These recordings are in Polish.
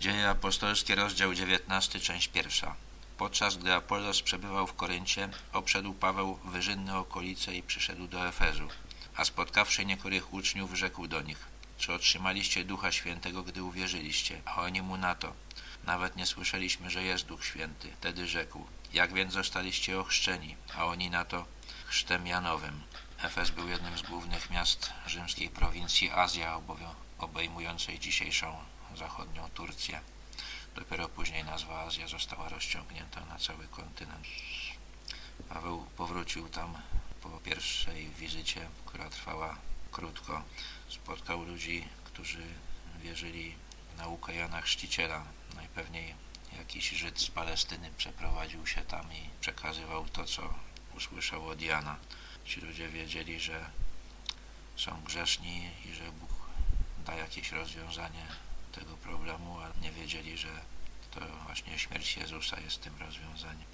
Dzieje apostolskie, rozdział 19, część pierwsza. Podczas gdy Apollos przebywał w Koryncie, obszedł Paweł wyżynne okolice i przyszedł do Efezu. A spotkawszy niektórych uczniów, rzekł do nich, czy otrzymaliście Ducha Świętego, gdy uwierzyliście? A oni mu na to, nawet nie słyszeliśmy, że jest Duch Święty. Wtedy rzekł, jak więc zostaliście ochrzczeni? A oni na to, chrztem Janowym. Efes był jednym z głównych miast rzymskiej prowincji Azja, obejmującej dzisiejszą zachodnią Turcję. Dopiero później nazwa Azja została rozciągnięta na cały kontynent. Paweł powrócił tam po pierwszej wizycie, która trwała krótko. Spotkał ludzi, którzy wierzyli w naukę Jana Chrzciciela. Najpewniej jakiś Żyd z Palestyny przeprowadził się tam i przekazywał to, co usłyszał od Jana. Ci ludzie wiedzieli, że są grzeszni i że Bóg da jakieś rozwiązanie tego problemu, ale nie wiedzieli, że to właśnie śmierć Jezusa jest tym rozwiązaniem.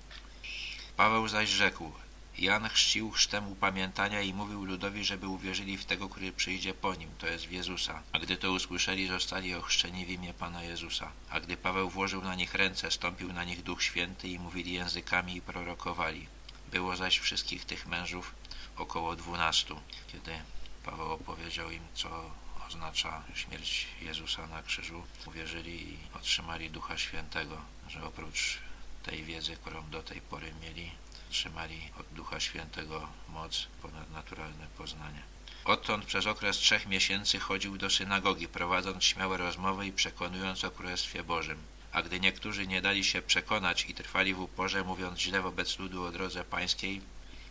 Paweł zaś rzekł, Jan chrzcił chrztem upamiętania i mówił ludowi, żeby uwierzyli w tego, który przyjdzie po nim, to jest w Jezusa. A gdy to usłyszeli, zostali ochrzczeni w imię Pana Jezusa. A gdy Paweł włożył na nich ręce, stąpił na nich Duch Święty i mówili językami i prorokowali. Było zaś wszystkich tych mężów około dwunastu. Kiedy Paweł opowiedział im, co oznacza śmierć Jezusa na krzyżu, uwierzyli i otrzymali Ducha Świętego, że oprócz tej wiedzy, którą do tej pory mieli, otrzymali od Ducha Świętego moc, ponadnaturalne poznanie. Odtąd przez okres trzech miesięcy chodził do synagogi, prowadząc śmiałe rozmowy i przekonując o Królestwie Bożym. A gdy niektórzy nie dali się przekonać i trwali w uporze, mówiąc źle wobec ludu o drodze pańskiej,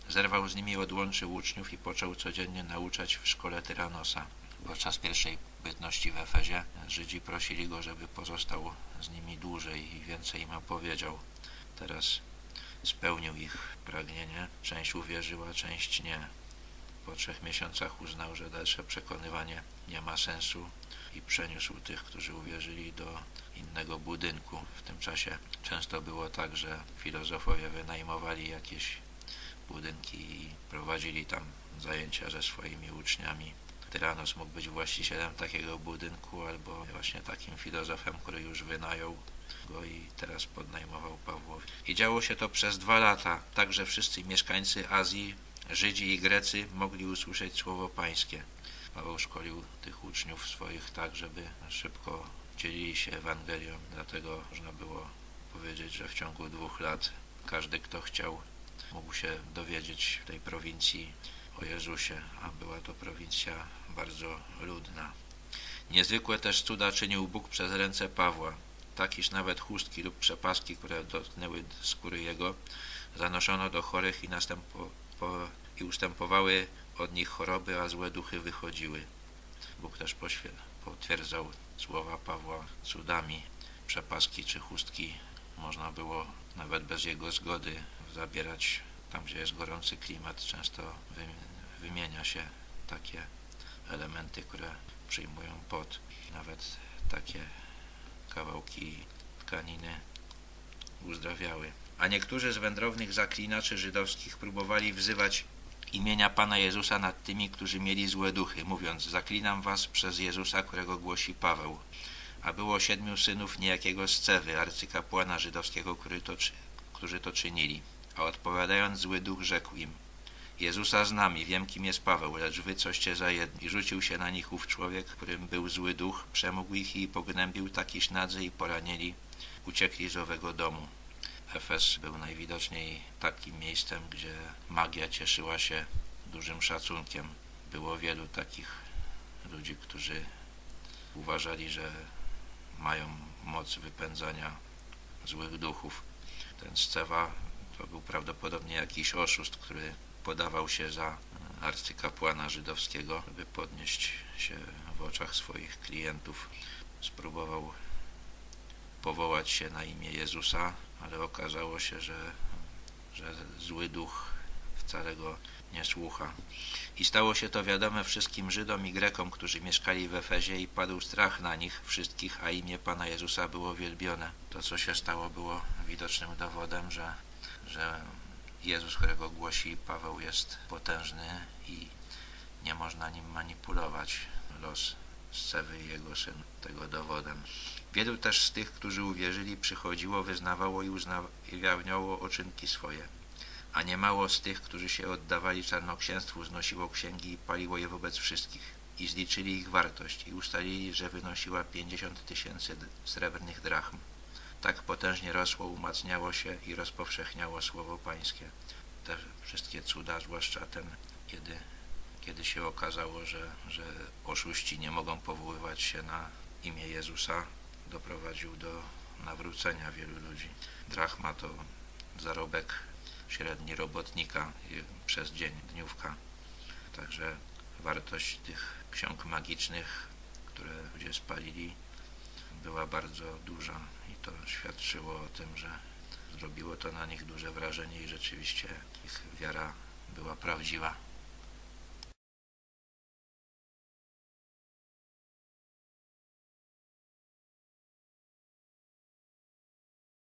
zerwał z nimi, odłączył uczniów i począł codziennie nauczać w szkole Tyranosa. Podczas pierwszej bytności w Efezie Żydzi prosili go, żeby pozostał z nimi dłużej i więcej im opowiedział. Teraz spełnił ich pragnienie. Część uwierzyła, część nie. Po trzech miesiącach uznał, że dalsze przekonywanie nie ma sensu i przeniósł tych, którzy uwierzyli do innego budynku. W tym czasie często było tak, że filozofowie wynajmowali jakieś budynki i prowadzili tam zajęcia ze swoimi uczniami. Tyranos mógł być właścicielem takiego budynku albo właśnie takim filozofem, który już wynajął go i teraz podnajmował Pawłowi. I działo się to przez dwa lata, tak że wszyscy mieszkańcy Azji, Żydzi i Grecy mogli usłyszeć słowo pańskie. Paweł szkolił tych uczniów swoich tak, żeby szybko dzielili się Ewangelią, dlatego można było powiedzieć, że w ciągu dwóch lat każdy, kto chciał, mógł się dowiedzieć w tej prowincji o Jezusie, a była to prowincja bardzo ludna. Niezwykłe też cuda czynił Bóg przez ręce Pawła, tak iż nawet chustki lub przepaski, które dotknęły skóry jego, zanoszono do chorych i, następo, po, i ustępowały od nich choroby, a złe duchy wychodziły. Bóg też potwierdzał słowa Pawła cudami. Przepaski czy chustki można było nawet bez jego zgody zabierać tam, gdzie jest gorący klimat. Często wymienia się takie elementy, które przyjmują pot. Nawet takie kawałki tkaniny uzdrawiały. A niektórzy z wędrownych zaklinaczy żydowskich próbowali wzywać imienia Pana Jezusa nad tymi, którzy mieli złe duchy, mówiąc, zaklinam was przez Jezusa, którego głosi Paweł. A było siedmiu synów niejakiego Scewy, arcykapłana żydowskiego, który to, którzy to czynili. A odpowiadając, zły duch rzekł im, Jezusa z nami, wiem kim jest Paweł, lecz wy coście za jedni. I rzucił się na nich ów człowiek, którym był zły duch, przemógł ich i pognębił takiż nadzy i poranieli, uciekli z owego domu. Efes był najwidoczniej takim miejscem, gdzie magia cieszyła się dużym szacunkiem. Było wielu takich ludzi, którzy uważali, że mają moc wypędzania złych duchów. Ten Scewa to był prawdopodobnie jakiś oszust, który podawał się za arcykapłana żydowskiego, by podnieść się w oczach swoich klientów. Spróbował powołać się na imię Jezusa, ale okazało się, że, że zły duch wcale go nie słucha. I stało się to wiadome wszystkim Żydom i Grekom, którzy mieszkali w Efezie i padł strach na nich wszystkich, a imię Pana Jezusa było wielbione. To, co się stało, było widocznym dowodem, że, że Jezus, którego głosi Paweł, jest potężny i nie można nim manipulować. Los Scewy i jego syn tego dowodem. Wielu też z tych, którzy uwierzyli, przychodziło, wyznawało i ujawniało oczynki swoje. A niemało z tych, którzy się oddawali czarnoksięstwu, znosiło księgi i paliło je wobec wszystkich. I zliczyli ich wartość i ustalili, że wynosiła pięćdziesiąt tysięcy srebrnych drachm. Tak potężnie rosło, umacniało się i rozpowszechniało słowo pańskie. Te wszystkie cuda, zwłaszcza ten, kiedy, kiedy się okazało, że, że oszuści nie mogą powoływać się na imię Jezusa, doprowadził do nawrócenia wielu ludzi. Drachma to zarobek średni robotnika przez dzień, dniówka. Także wartość tych ksiąg magicznych, które ludzie spalili, była bardzo duża i to świadczyło o tym, że zrobiło to na nich duże wrażenie i rzeczywiście ich wiara była prawdziwa.